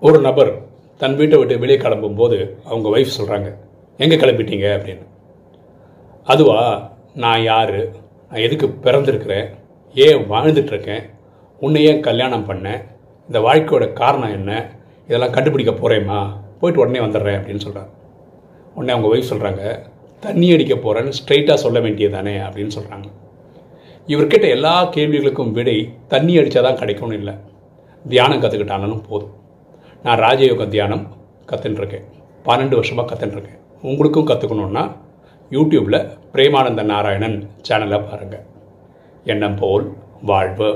ஒரு நபர் தன் வீட்டை விட்டு வெளியே கிளம்பும்போது அவங்க ஒய்ஃப் சொல்கிறாங்க எங்கே கிளம்பிட்டீங்க? அப்படின்னு. அதுவா நான் யார்? நான் எதுக்கு பிறந்திருக்கிறேன்? ஏன் வாழ்ந்துட்டுருக்கேன்? உன்னை ஏன் கல்யாணம் பண்ணேன் இந்த வாழ்க்கையோட காரணம் என்ன? இதெல்லாம் கண்டுபிடிக்க போகிறேம்மா போயிட்டு உடனே வந்துடுறேன் அப்படின்னு சொல்கிறார் உடனே அவங்க ஒய்ஃப் சொல்கிறாங்க தண்ணி அடிக்க போகிறேன்னு ஸ்ட்ரைட்டாக சொல்ல வேண்டியதானே அப்படின்னு சொல்கிறாங்க இவர்கிட்ட எல்லா கேள்விகளுக்கும் விடை தண்ணி அடித்தா தான் கிடைக்கும்னு இல்லை. தியானம் கற்றுக்கிட்டாலும் போதும். நான் ராஜயோக தியானம் கற்றுன்ட்ருக்கேன் பன்னெண்டு வருஷமாக கற்றுன்ட்ருக்கேன் உங்களுக்கும் கற்றுக்கணுன்னா யூடியூப்பில் பிரேமானந்த நாராயணன் சேனலை பாருங்கள் எண்ணம் போல் வாழ்வு.